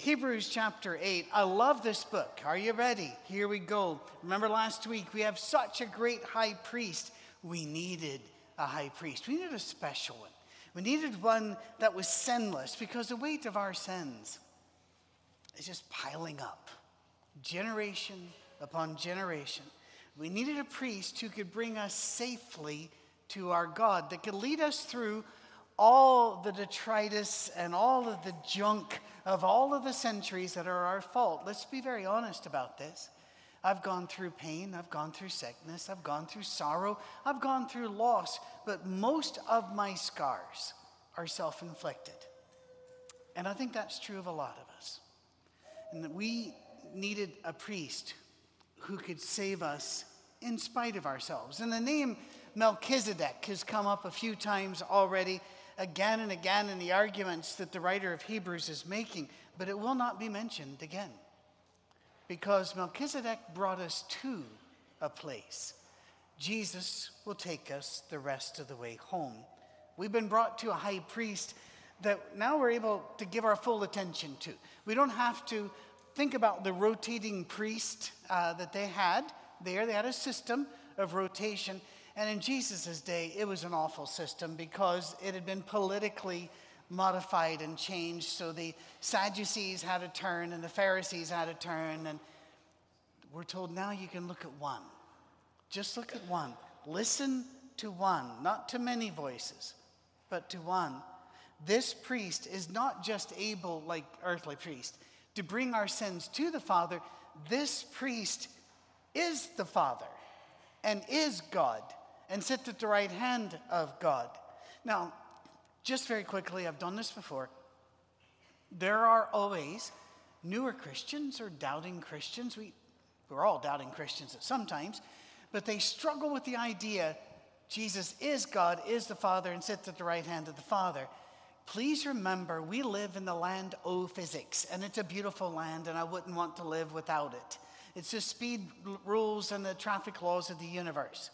Hebrews chapter 8. I love this book. Are you ready? Here we go. Remember last week, we have such a great high priest. We needed a high priest, we needed a special one. We needed one that was sinless because the weight of our sins is just piling up, generation upon generation. We needed a priest who could bring us safely to our God, that could lead us through all the detritus and all of the junk of all of the centuries that are our fault. Let's be very honest about this. I've gone through pain, I've gone through sickness, I've gone through sorrow, I've gone through loss, but most of my scars are self inflicted. And I think that's true of a lot of us. And that we needed a priest who could save us in spite of ourselves. And the name Melchizedek has come up a few times already, again and again in the arguments that the writer of Hebrews is making, but it will not be mentioned again. Because Melchizedek brought us to a place. Jesus will take us the rest of the way home. We've been brought to a high priest that now we're able to give our full attention to. We don't have to think about the rotating priest uh, that they had there. They had a system of rotation. And in Jesus' day, it was an awful system because it had been politically modified and changed. So the Sadducees had a turn and the Pharisees had a turn. And we're told now you can look at one. Just look at one. Listen to one, not to many voices, but to one. This priest is not just able, like earthly priest, to bring our sins to the Father. This priest is the Father and is God and sits at the right hand of God. Now, just very quickly, I've done this before. There are always newer Christians or doubting Christians. We, we're all doubting Christians at sometimes, but they struggle with the idea Jesus is God, is the Father, and sits at the right hand of the Father. Please remember, we live in the land of physics, and it's a beautiful land, and I wouldn't want to live without it. It's the speed rules and the traffic laws of the universe.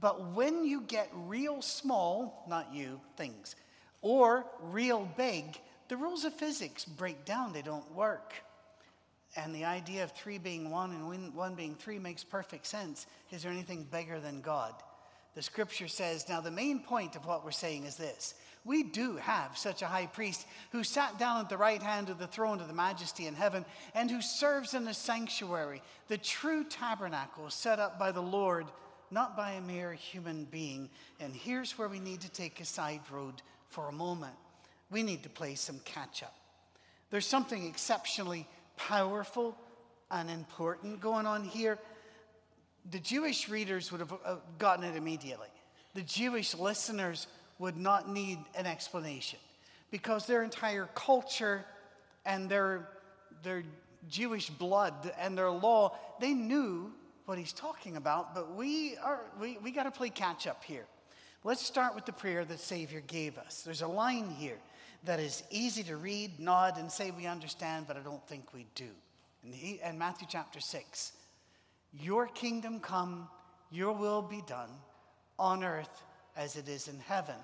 But when you get real small, not you, things, or real big, the rules of physics break down, they don't work. And the idea of three being one and one being three makes perfect sense. Is there anything bigger than God? The scripture says, now the main point of what we're saying is this we do have such a high priest who sat down at the right hand of the throne of the majesty in heaven and who serves in the sanctuary, the true tabernacle set up by the Lord, not by a mere human being. And here's where we need to take a side road for a moment. We need to play some catch up. There's something exceptionally powerful and important going on here. The Jewish readers would have uh, gotten it immediately. The Jewish listeners would not need an explanation because their entire culture and their, their Jewish blood and their law, they knew what he's talking about, but we, are, we, we got to play catch up here. Let's start with the prayer that Savior gave us. There's a line here that is easy to read, nod, and say we understand, but I don't think we do. In, the, in Matthew chapter 6, your kingdom come, your will be done on earth as it is in heaven.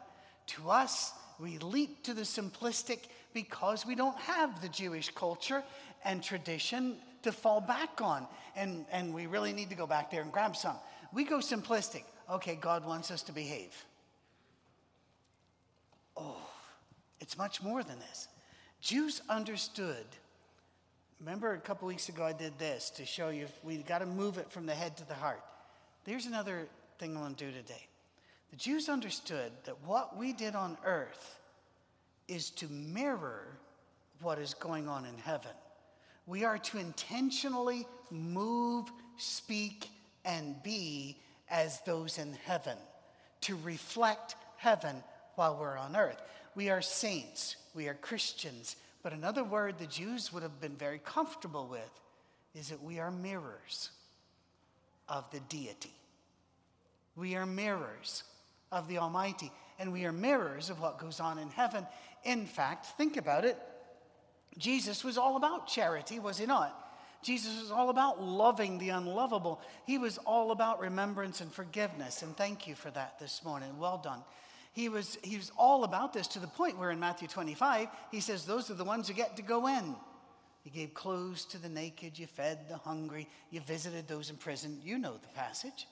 To us, we leap to the simplistic because we don't have the Jewish culture and tradition to fall back on. And, and we really need to go back there and grab some. We go simplistic. Okay, God wants us to behave. Oh, it's much more than this. Jews understood. Remember a couple weeks ago I did this to show you we got to move it from the head to the heart. There's another thing I want to do today. The Jews understood that what we did on earth is to mirror what is going on in heaven. We are to intentionally move, speak, and be as those in heaven, to reflect heaven while we're on earth. We are saints, we are Christians, but another word the Jews would have been very comfortable with is that we are mirrors of the deity. We are mirrors of the Almighty, and we are mirrors of what goes on in heaven. In fact, think about it. Jesus was all about charity, was he not? Jesus was all about loving the unlovable. He was all about remembrance and forgiveness. And thank you for that this morning. Well done. He was, he was all about this to the point where in Matthew 25, he says, Those are the ones who get to go in. You gave clothes to the naked, you fed the hungry, you visited those in prison. You know the passage.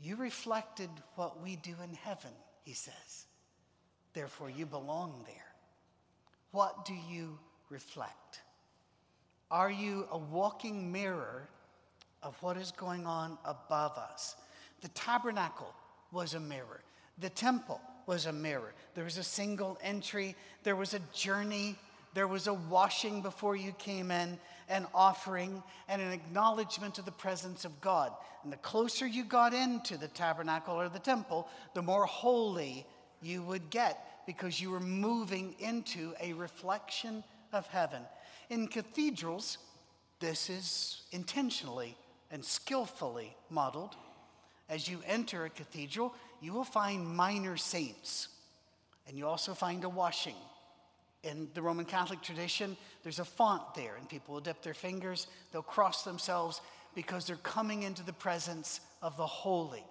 You reflected what we do in heaven, he says. Therefore, you belong there. What do you reflect? Are you a walking mirror of what is going on above us? The tabernacle was a mirror, the temple was a mirror. There was a single entry, there was a journey, there was a washing before you came in, an offering, and an acknowledgement of the presence of God. And the closer you got into the tabernacle or the temple, the more holy you would get because you were moving into a reflection of heaven. In cathedrals, this is intentionally and skillfully modeled. As you enter a cathedral, you will find minor saints, and you also find a washing. In the Roman Catholic tradition, there's a font there, and people will dip their fingers, they'll cross themselves because they're coming into the presence of the holy.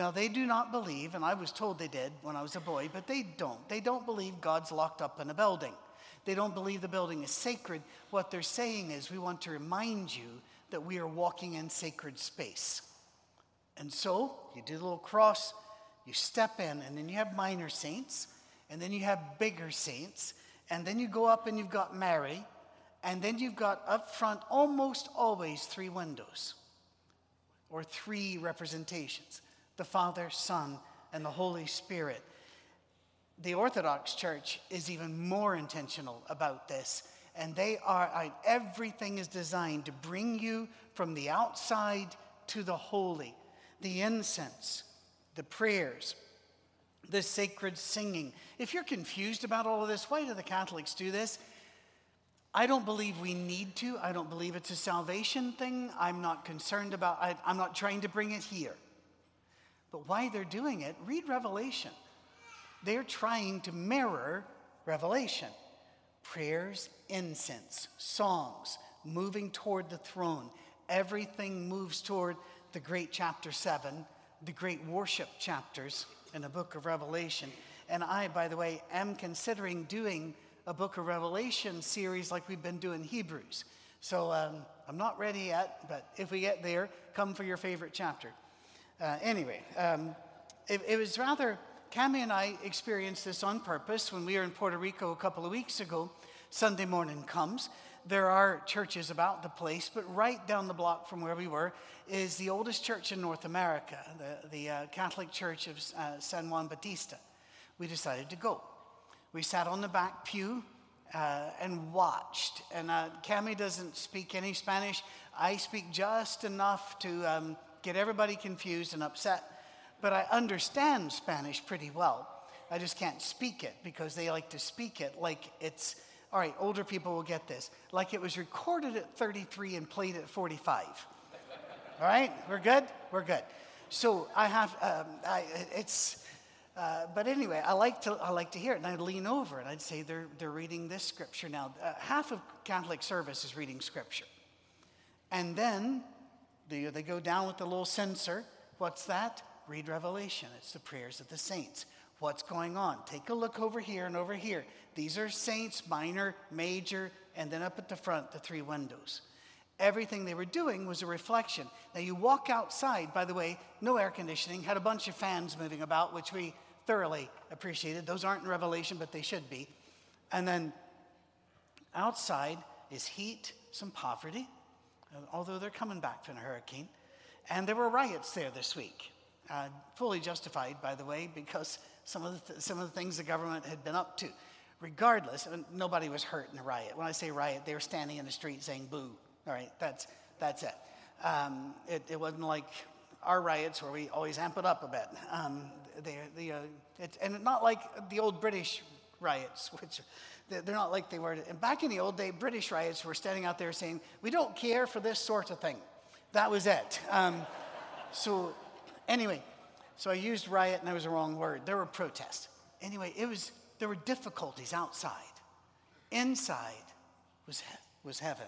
Now, they do not believe, and I was told they did when I was a boy, but they don't. They don't believe God's locked up in a building. They don't believe the building is sacred. What they're saying is, we want to remind you that we are walking in sacred space. And so you do the little cross, you step in, and then you have minor saints, and then you have bigger saints, and then you go up and you've got Mary, and then you've got up front almost always three windows or three representations the Father, Son, and the Holy Spirit. The Orthodox Church is even more intentional about this, and they are, everything is designed to bring you from the outside to the holy the incense, the prayers, the sacred singing. If you're confused about all of this, why do the Catholics do this? I don't believe we need to. I don't believe it's a salvation thing. I'm not concerned about I, I'm not trying to bring it here. But why they're doing it, read Revelation. They're trying to mirror Revelation. Prayers, incense, songs, moving toward the throne. Everything moves toward the great chapter seven, the great worship chapters in the book of Revelation. And I, by the way, am considering doing a book of Revelation series like we've been doing Hebrews. So um, I'm not ready yet, but if we get there, come for your favorite chapter. Uh, anyway, um, it, it was rather, Cami and I experienced this on purpose when we were in Puerto Rico a couple of weeks ago. Sunday morning comes, there are churches about the place, but right down the block from where we were is the oldest church in North America, the, the uh, Catholic Church of uh, San Juan Bautista. We decided to go. We sat on the back pew uh, and watched. And uh, Cami doesn't speak any Spanish. I speak just enough to um, get everybody confused and upset. But I understand Spanish pretty well. I just can't speak it because they like to speak it like it's all right, older people will get this. Like it was recorded at 33 and played at 45. All right, we're good? We're good. So I have, um, I, it's, uh, but anyway, I like, to, I like to hear it. And I'd lean over and I'd say, they're, they're reading this scripture now. Uh, half of Catholic service is reading scripture. And then they, they go down with the little censer. What's that? Read Revelation. It's the prayers of the saints. What's going on? Take a look over here and over here. These are saints, minor, major, and then up at the front, the three windows. Everything they were doing was a reflection. Now, you walk outside, by the way, no air conditioning, had a bunch of fans moving about, which we thoroughly appreciated. Those aren't in Revelation, but they should be. And then outside is heat, some poverty, although they're coming back from a hurricane. And there were riots there this week. Uh, fully justified, by the way, because some of the, th- some of the things the government had been up to regardless, nobody was hurt in the riot. When I say riot, they were standing in the street saying boo. All right, that's, that's it. Um, it. It wasn't like our riots where we always amp it up a bit. Um, they, they, uh, and not like the old British riots, which they're not like they were. And back in the old day, British riots were standing out there saying, we don't care for this sort of thing. That was it. Um, so anyway, so I used riot and that was the wrong word. There were protests. Anyway, it was there were difficulties outside. Inside was, was heaven.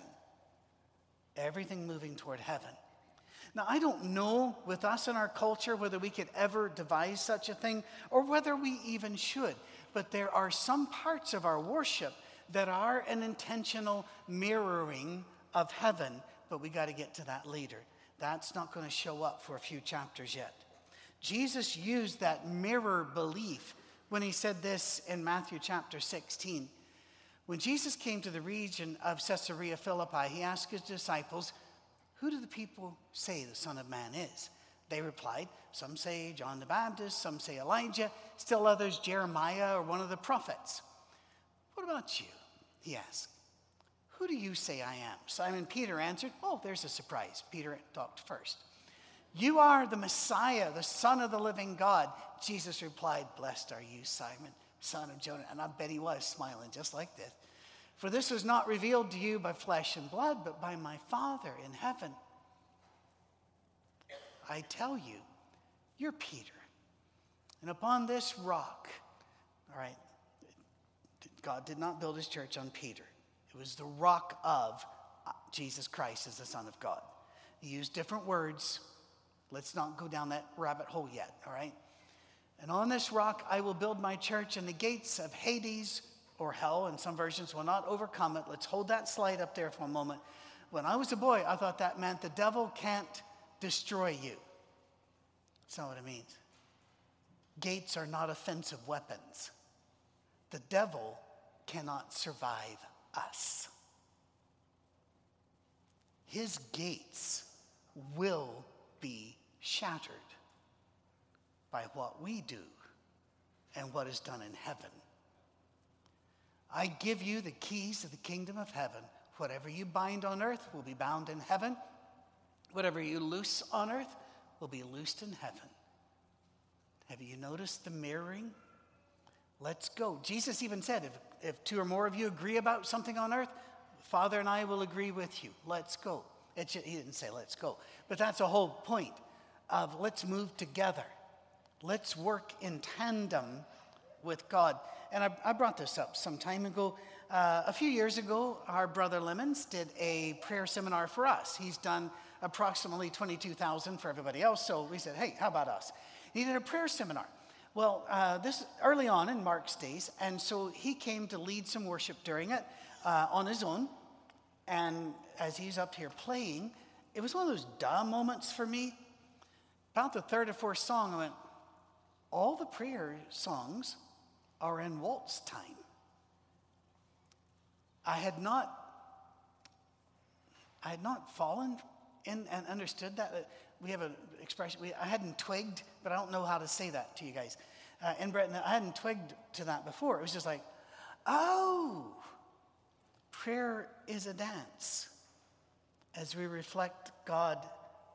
Everything moving toward heaven. Now, I don't know with us in our culture whether we could ever devise such a thing or whether we even should, but there are some parts of our worship that are an intentional mirroring of heaven, but we got to get to that later. That's not going to show up for a few chapters yet. Jesus used that mirror belief when he said this in Matthew chapter 16. When Jesus came to the region of Caesarea Philippi, he asked his disciples, Who do the people say the Son of Man is? They replied, Some say John the Baptist, some say Elijah, still others Jeremiah or one of the prophets. What about you? He asked. Who do you say I am? Simon Peter answered, Oh, there's a surprise. Peter talked first. You are the Messiah, the Son of the living God. Jesus replied, Blessed are you, Simon, son of Jonah. And I bet he was smiling just like this. For this was not revealed to you by flesh and blood, but by my Father in heaven. I tell you, you're Peter. And upon this rock, all right, God did not build his church on Peter. It was the rock of uh, Jesus Christ as the Son of God. He used different words. Let's not go down that rabbit hole yet, all right? And on this rock I will build my church, and the gates of Hades or hell, in some versions, will not overcome it. Let's hold that slide up there for a moment. When I was a boy, I thought that meant the devil can't destroy you. That's not what it means. Gates are not offensive weapons. The devil cannot survive us. His gates will be shattered by what we do and what is done in heaven. I give you the keys of the kingdom of heaven. Whatever you bind on earth will be bound in heaven. Whatever you loose on earth will be loosed in heaven. Have you noticed the mirroring? Let's go. Jesus even said, if, if two or more of you agree about something on earth, Father and I will agree with you. Let's go. Just, he didn't say let's go, but that's a whole point of let's move together. Let's work in tandem with God. And I, I brought this up some time ago. Uh, a few years ago, our brother Lemons did a prayer seminar for us. He's done approximately 22,000 for everybody else. So we said, hey, how about us? He did a prayer seminar. Well, uh, this early on in Mark's days, and so he came to lead some worship during it uh, on his own. And as he's up here playing, it was one of those duh moments for me. About the third or fourth song, I went, all the prayer songs are in waltz time. I had not, I had not fallen in and understood that. We have an expression, we, I hadn't twigged, but I don't know how to say that to you guys. Uh, in Britain, I hadn't twigged to that before. It was just like, oh, prayer is a dance as we reflect God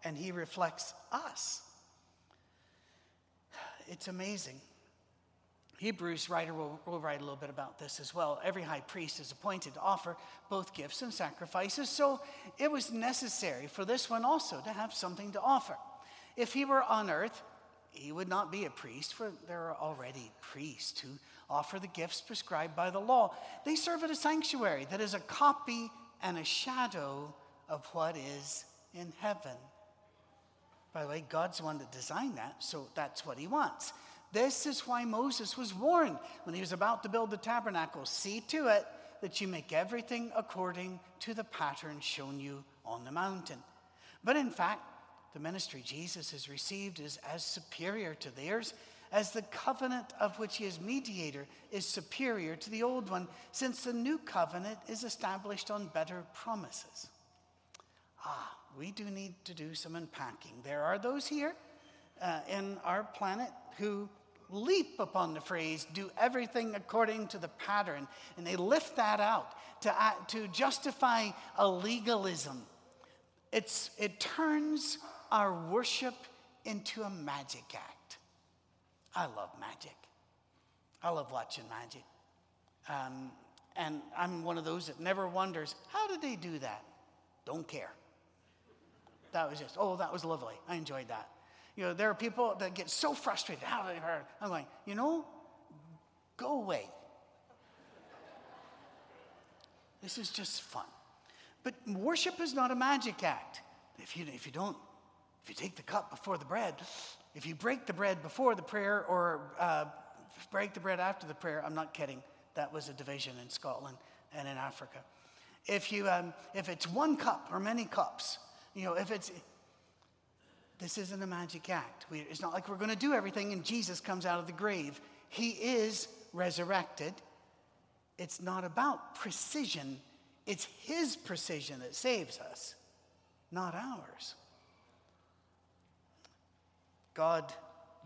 and He reflects us. It's amazing. Hebrews writer will, will, write a little bit about this as well. Every high priest is appointed to offer both gifts and sacrifices, so it was necessary for this one also to have something to offer. If he were on earth, he would not be a priest, for there are already priests who offer the gifts prescribed by the law. They serve at a sanctuary that is a copy and a shadow of what is in heaven. By the way, God's the one that designed that, so that's what he wants. This is why Moses was warned when he was about to build the tabernacle see to it that you make everything according to the pattern shown you on the mountain. But in fact, the ministry Jesus has received is as superior to theirs as the covenant of which he is mediator is superior to the old one, since the new covenant is established on better promises. Ah, we do need to do some unpacking. There are those here uh, in our planet who leap upon the phrase, do everything according to the pattern, and they lift that out to, uh, to justify a legalism. It's, it turns our worship into a magic act. I love magic. I love watching magic. Um, and I'm one of those that never wonders, how did they do that? Don't care. That was just, oh, that was lovely. I enjoyed that. You know, there are people that get so frustrated. How they heard? I'm like, you know, go away. This is just fun. But worship is not a magic act. If you, if you don't, if you take the cup before the bread, if you break the bread before the prayer or uh, break the bread after the prayer, I'm not kidding. That was a division in Scotland and in Africa. If, you, um, if it's one cup or many cups, you know, if it's, this isn't a magic act. We, it's not like we're going to do everything and Jesus comes out of the grave. He is resurrected. It's not about precision, it's His precision that saves us, not ours. God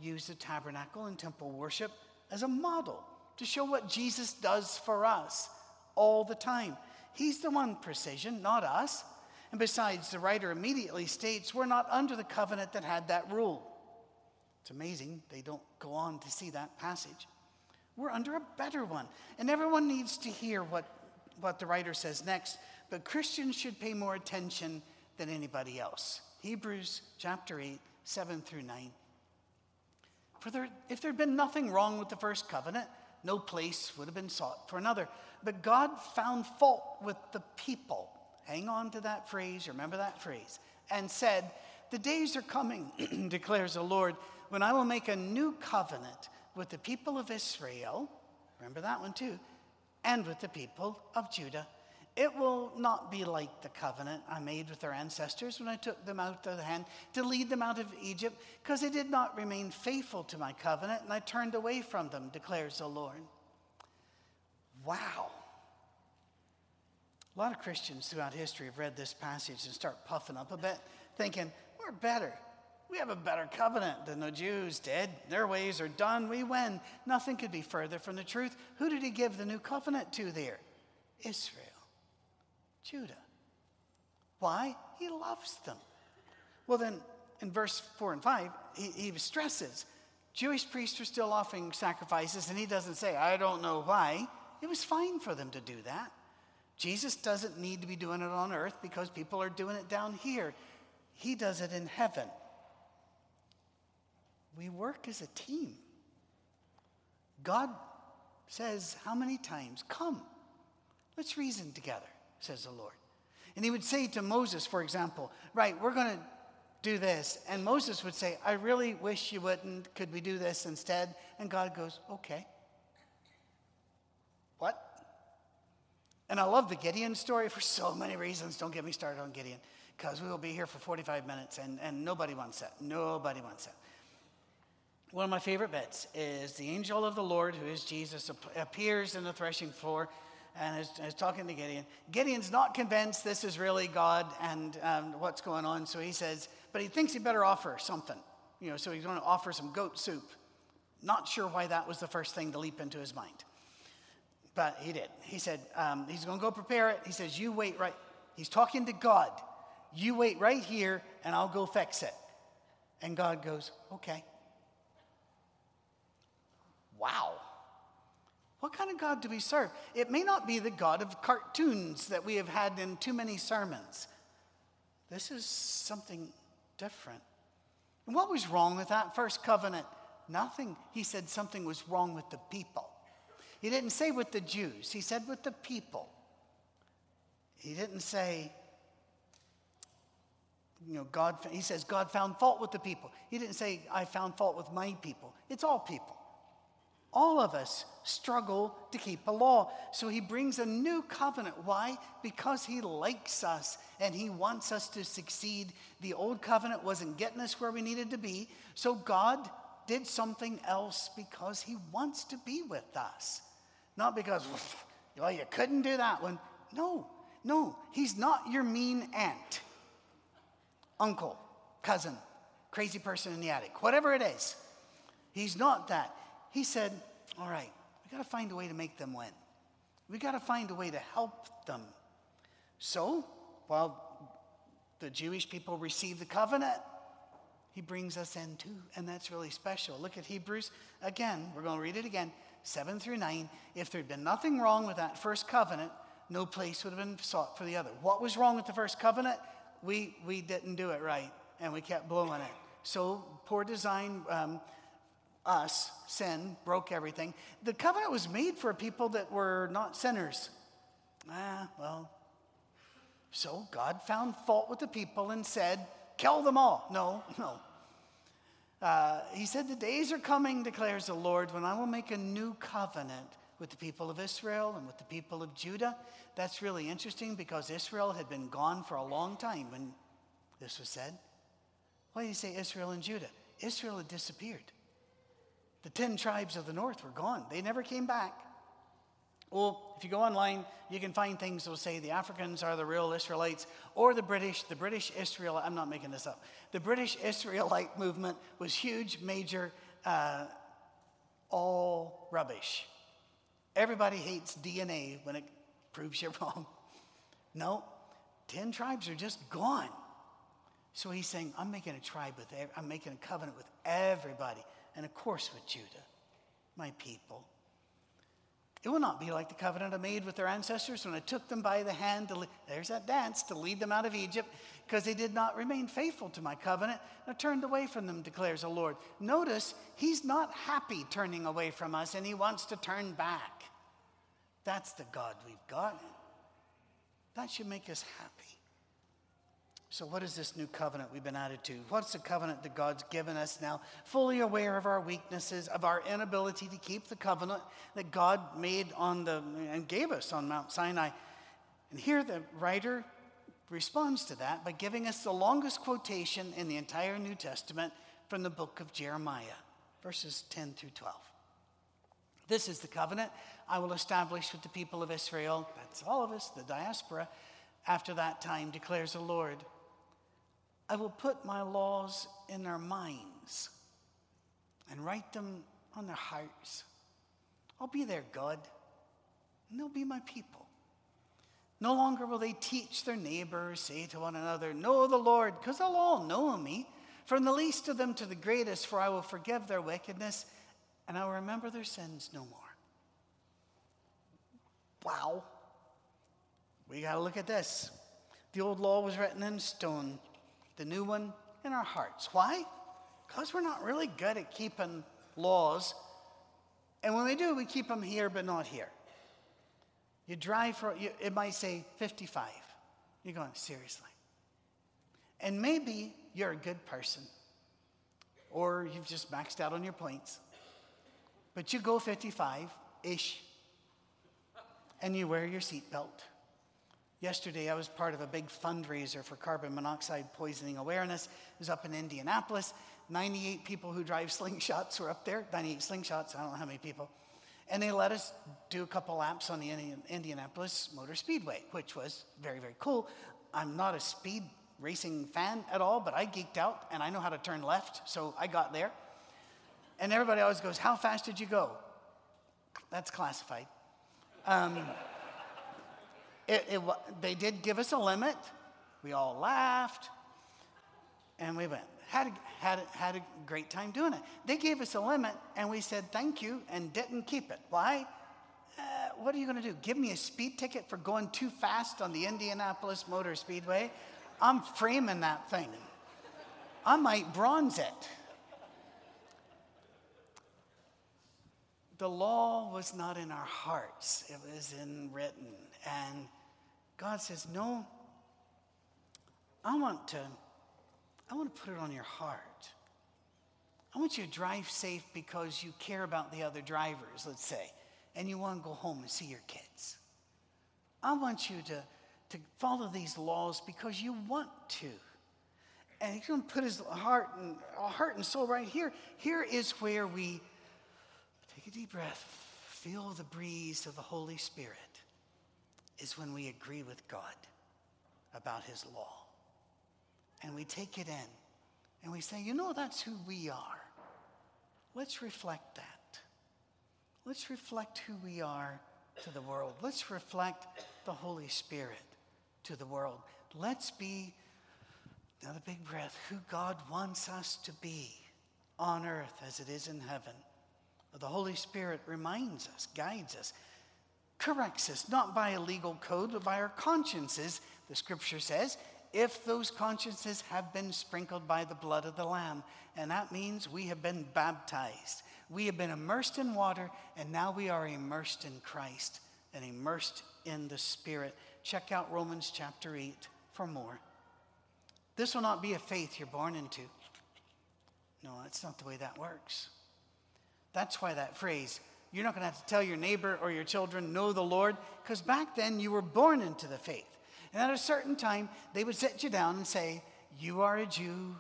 used the tabernacle and temple worship as a model to show what Jesus does for us all the time. He's the one precision, not us. And besides, the writer immediately states we're not under the covenant that had that rule. It's amazing they don't go on to see that passage. We're under a better one. And everyone needs to hear what, what the writer says next, but Christians should pay more attention than anybody else. Hebrews chapter 8, 7 through 9. For there, if there had been nothing wrong with the first covenant, no place would have been sought for another. But God found fault with the people. Hang on to that phrase, remember that phrase, and said, The days are coming, declares the Lord, when I will make a new covenant with the people of Israel. Remember that one too, and with the people of Judah it will not be like the covenant I made with their ancestors when I took them out of the hand to lead them out of Egypt, because they did not remain faithful to my covenant, and I turned away from them, declares the Lord. Wow. A lot of Christians throughout history have read this passage and start puffing up a bit, thinking, we're better. We have a better covenant than the Jews did. Their ways are done. We win. Nothing could be further from the truth. Who did he give the new covenant to there? Israel. Judah. Why? He loves them. Well, then in verse 4 and 5, he, he stresses Jewish priests are still offering sacrifices, and he doesn't say, I don't know why. It was fine for them to do that. Jesus doesn't need to be doing it on earth because people are doing it down here. He does it in heaven. We work as a team. God says, How many times? Come, let's reason together says the Lord. And he would say to Moses, for example, right, we're going to do this. And Moses would say, I really wish you wouldn't. Could we do this instead? And God goes, okay. What? And I love the Gideon story for so many reasons. Don't get me started on Gideon, because we will be here for 45 minutes and, and nobody wants that. Nobody wants that. One of my favorite bits is the angel of the Lord, who is Jesus, appears in the threshing floor and is, is, talking to Gideon. Gideon's not convinced this is really God and um, what's going on, so he says, but he thinks he better offer something. You know, so he's going to offer some goat soup. Not sure why that was the first thing to leap into his mind. But he did. He said, um, he's going to go prepare it. He says, You wait right. He's talking to God. You wait right here, and I'll go fix it. And God goes, Okay. Wow. What kind of God do we serve? It may not be the God of cartoons that we have had in too many sermons. This is something different. And what was wrong with that first covenant? Nothing. He said something was wrong with the people. He didn't say with the Jews, he said with the people. He didn't say, you know, God, he says God found fault with the people. He didn't say, I found fault with my people. It's all people. All of us struggle to keep the law. So he brings a new covenant. Why? Because he likes us and he wants us to succeed. The old covenant wasn't getting us where we needed to be. So God did something else because he wants to be with us. Not because, well, you couldn't do that one. No, no, he's not your mean aunt, uncle, cousin, crazy person in the attic, whatever it is. He's not that. He said, All right, we got to find a way to make them win. We got to find a way to help them. So, while the Jewish people receive the covenant, he brings us in too, and that's really special. Look at Hebrews again. We're going to read it again, 7 through 9. If there'd been nothing wrong with that first covenant, no place would have been sought for the other. What was wrong with the first covenant? We, we didn't do it right, and we kept blowing it. So, poor design. Um, us, sin, broke everything. The covenant was made for people that were not sinners. Ah, well. So God found fault with the people and said, kill them all. No, no. Uh, he said, The days are coming, declares the Lord, when I will make a new covenant with the people of Israel and with the people of Judah. That's really interesting because Israel had been gone for a long time when this was said. Why do you say Israel and Judah? Israel had disappeared. The 10 tribes of the north were gone, they never came back. Well, if you go online, you can find things that will say the Africans are the real Israelites, or the British, the British Israel, I'm not making this up. The British Israelite movement was huge, major, uh, all rubbish. Everybody hates DNA when it proves you're wrong. No, 10 tribes are just gone. So he's saying, I'm making a tribe with, I'm making a covenant with everybody, and of course with Judah, my people. It will not be like the covenant I made with their ancestors when I took them by the hand to, there's that dance, to lead them out of Egypt, because they did not remain faithful to my covenant. I turned away from them, declares the Lord. Notice, he's not happy turning away from us, and he wants to turn back. That's the God we've got. That should make us happy. So, what is this new covenant we've been added to? What's the covenant that God's given us now? Fully aware of our weaknesses, of our inability to keep the covenant that God made on the and gave us on Mount Sinai. And here the writer responds to that by giving us the longest quotation in the entire New Testament from the book of Jeremiah, verses 10 through 12. This is the covenant I will establish with the people of Israel. That's all of us, the diaspora. After that time, declares the Lord. I will put my laws in their minds and write them on their hearts. I'll be their God, and they'll be my people. No longer will they teach their neighbors, say to one another, Know the Lord, because they'll all know me, from the least of them to the greatest, for I will forgive their wickedness, and I will remember their sins no more. Wow. We got to look at this. The old law was written in stone the new one in our hearts. Why? Because we're not really good at keeping laws. And when we do, we keep them here, but not here. You drive for, you, it might say 55. You're going, seriously. And maybe you're a good person, or you've just maxed out on your points, but you go 55 ish, and you wear your seatbelt Yesterday, I was part of a big fundraiser for carbon monoxide poisoning awareness. It was up in Indianapolis. 98 people who drive slingshots were up there. 98 slingshots, I don't know how many people. And they let us do a couple laps on the Indianapolis Motor Speedway, which was very, very cool. I'm not a speed racing fan at all, but I geeked out and I know how to turn left, so I got there. And everybody always goes, How fast did you go? That's classified. Um, it, it, they did give us a limit. We all laughed and we went. Had a, had, a, had a great time doing it. They gave us a limit and we said thank you and didn't keep it. Why? Uh, what are you going to do? Give me a speed ticket for going too fast on the Indianapolis Motor Speedway? I'm framing that thing. I might bronze it. The law was not in our hearts, it was in written. And God says, No, I want to, I want to put it on your heart. I want you to drive safe because you care about the other drivers, let's say, and you want to go home and see your kids. I want you to, to follow these laws because you want to. And he's going to put his heart and, heart and soul right here. Here is where we take a deep breath, feel the breeze of the Holy Spirit is when we agree with God about His law. And we take it in and we say, you know, that's who we are. Let's reflect that. Let's reflect who we are to the world. Let's reflect the Holy Spirit to the world. Let's be, another big breath, who God wants us to be on earth as it is in heaven. The Holy Spirit reminds us, guides us, corrects us, not by a legal code, but by our consciences, the scripture says, if those consciences have been sprinkled by the blood of the Lamb. And that means we have been baptized. We have been immersed in water, and now we are immersed in Christ and immersed in the Spirit. Check out Romans chapter 8 for more. This will not be a faith you're born into. No, that's not the way that works. That's why that phrase, You're not going to have to tell your neighbor or your children, know the Lord, because back then you were born into the faith. And at a certain time, they would sit you down and say, You are a Jew.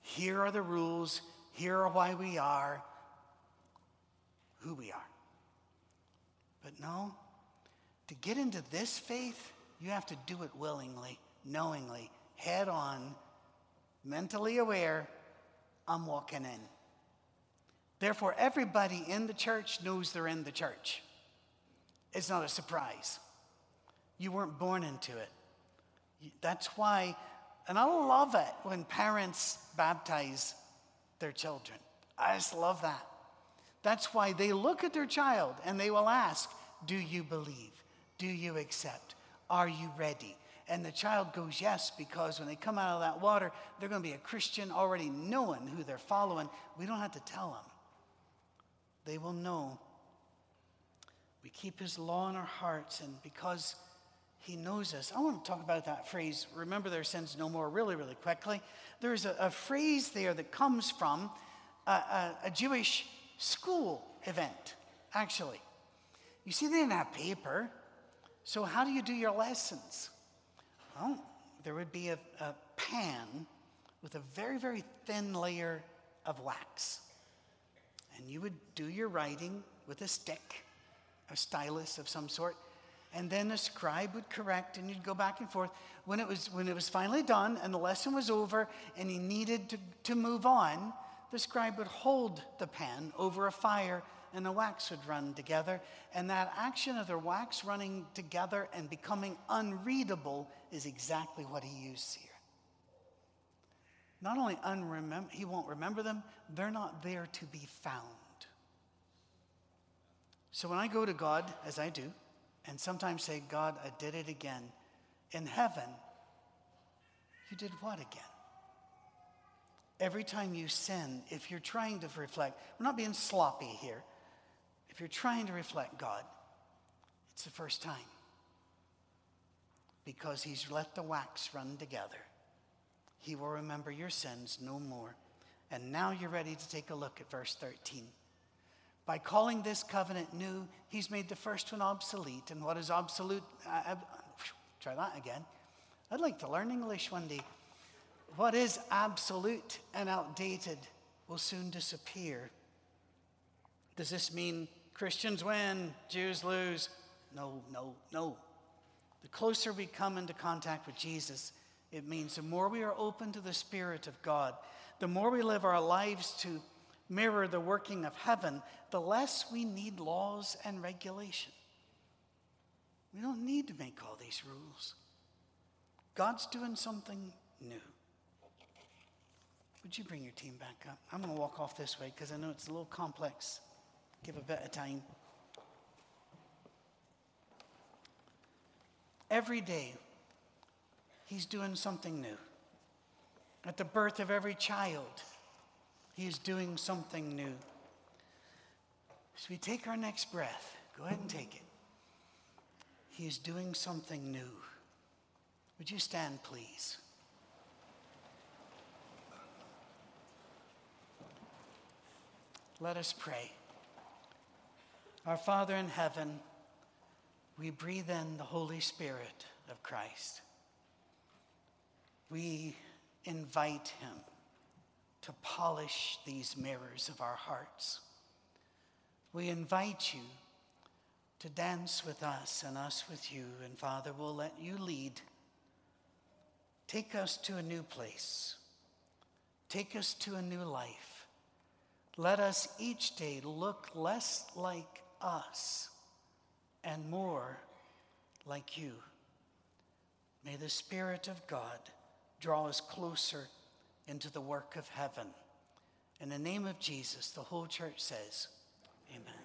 Here are the rules. Here are why we are who we are. But no, to get into this faith, you have to do it willingly, knowingly, head on, mentally aware, I'm walking in. Therefore, everybody in the church knows they're in the church. It's not a surprise. You weren't born into it. That's why, and I love it when parents baptize their children. I just love that. That's why they look at their child and they will ask, Do you believe? Do you accept? Are you ready? And the child goes, Yes, because when they come out of that water, they're going to be a Christian already knowing who they're following. We don't have to tell them, they will know. We keep his law in our hearts, and because he knows us. I want to talk about that phrase, remember their sins no more, really, really quickly. There's a, a phrase there that comes from a, a, a Jewish school event, actually. You see, they didn't have paper. So, how do you do your lessons? Well, there would be a, a pan with a very, very thin layer of wax. And you would do your writing with a stick, a stylus of some sort and then a scribe would correct and you'd go back and forth. When it was when it was finally done and the lesson was over and he needed to, to move on the scribe would hold the pen over a fire and the wax would run together. And that action of the wax running together and becoming unreadable is exactly what he used here not only unremember he won't remember them they're not there to be found so when i go to god as i do and sometimes say, God, I did it again. In heaven, you did what again? Every time you sin, if you're trying to reflect, we're not being sloppy here. If you're trying to reflect God, it's the first time. Because he's let the wax run together. He will remember your sins no more. And now you're ready to take a look at verse 13. By calling this covenant new, he's made the first one obsolete. And what is obsolete? Uh, uh, try that again. I'd like to learn English one day. What is absolute and outdated will soon disappear. Does this mean Christians win, Jews lose? No, no, no. The closer we come into contact with Jesus, it means the more we are open to the Spirit of God, the more we live our lives to mirror the working of heaven, the less we need laws and regulation. We don't need to make all these rules. God's doing something new. Would you bring your team back up? I'm going to walk off this way because I know it's a little complex. Give a bit of time. Every day, He's doing something new. At the birth of every child, he is doing something new. As we take our next breath, go ahead and take it. He is doing something new. Would you stand, please? Let us pray. Our Father in heaven, we breathe in the Holy Spirit of Christ. We invite him to polish these mirrors of our hearts. We invite you to dance with us and us with you, and Father, we'll let you lead. Take us to a new place. Take us to a new life. Let us each day look less like us and more like you. May the Spirit of God draw us closer into the work of heaven. In the name of Jesus, the whole church says, Amen.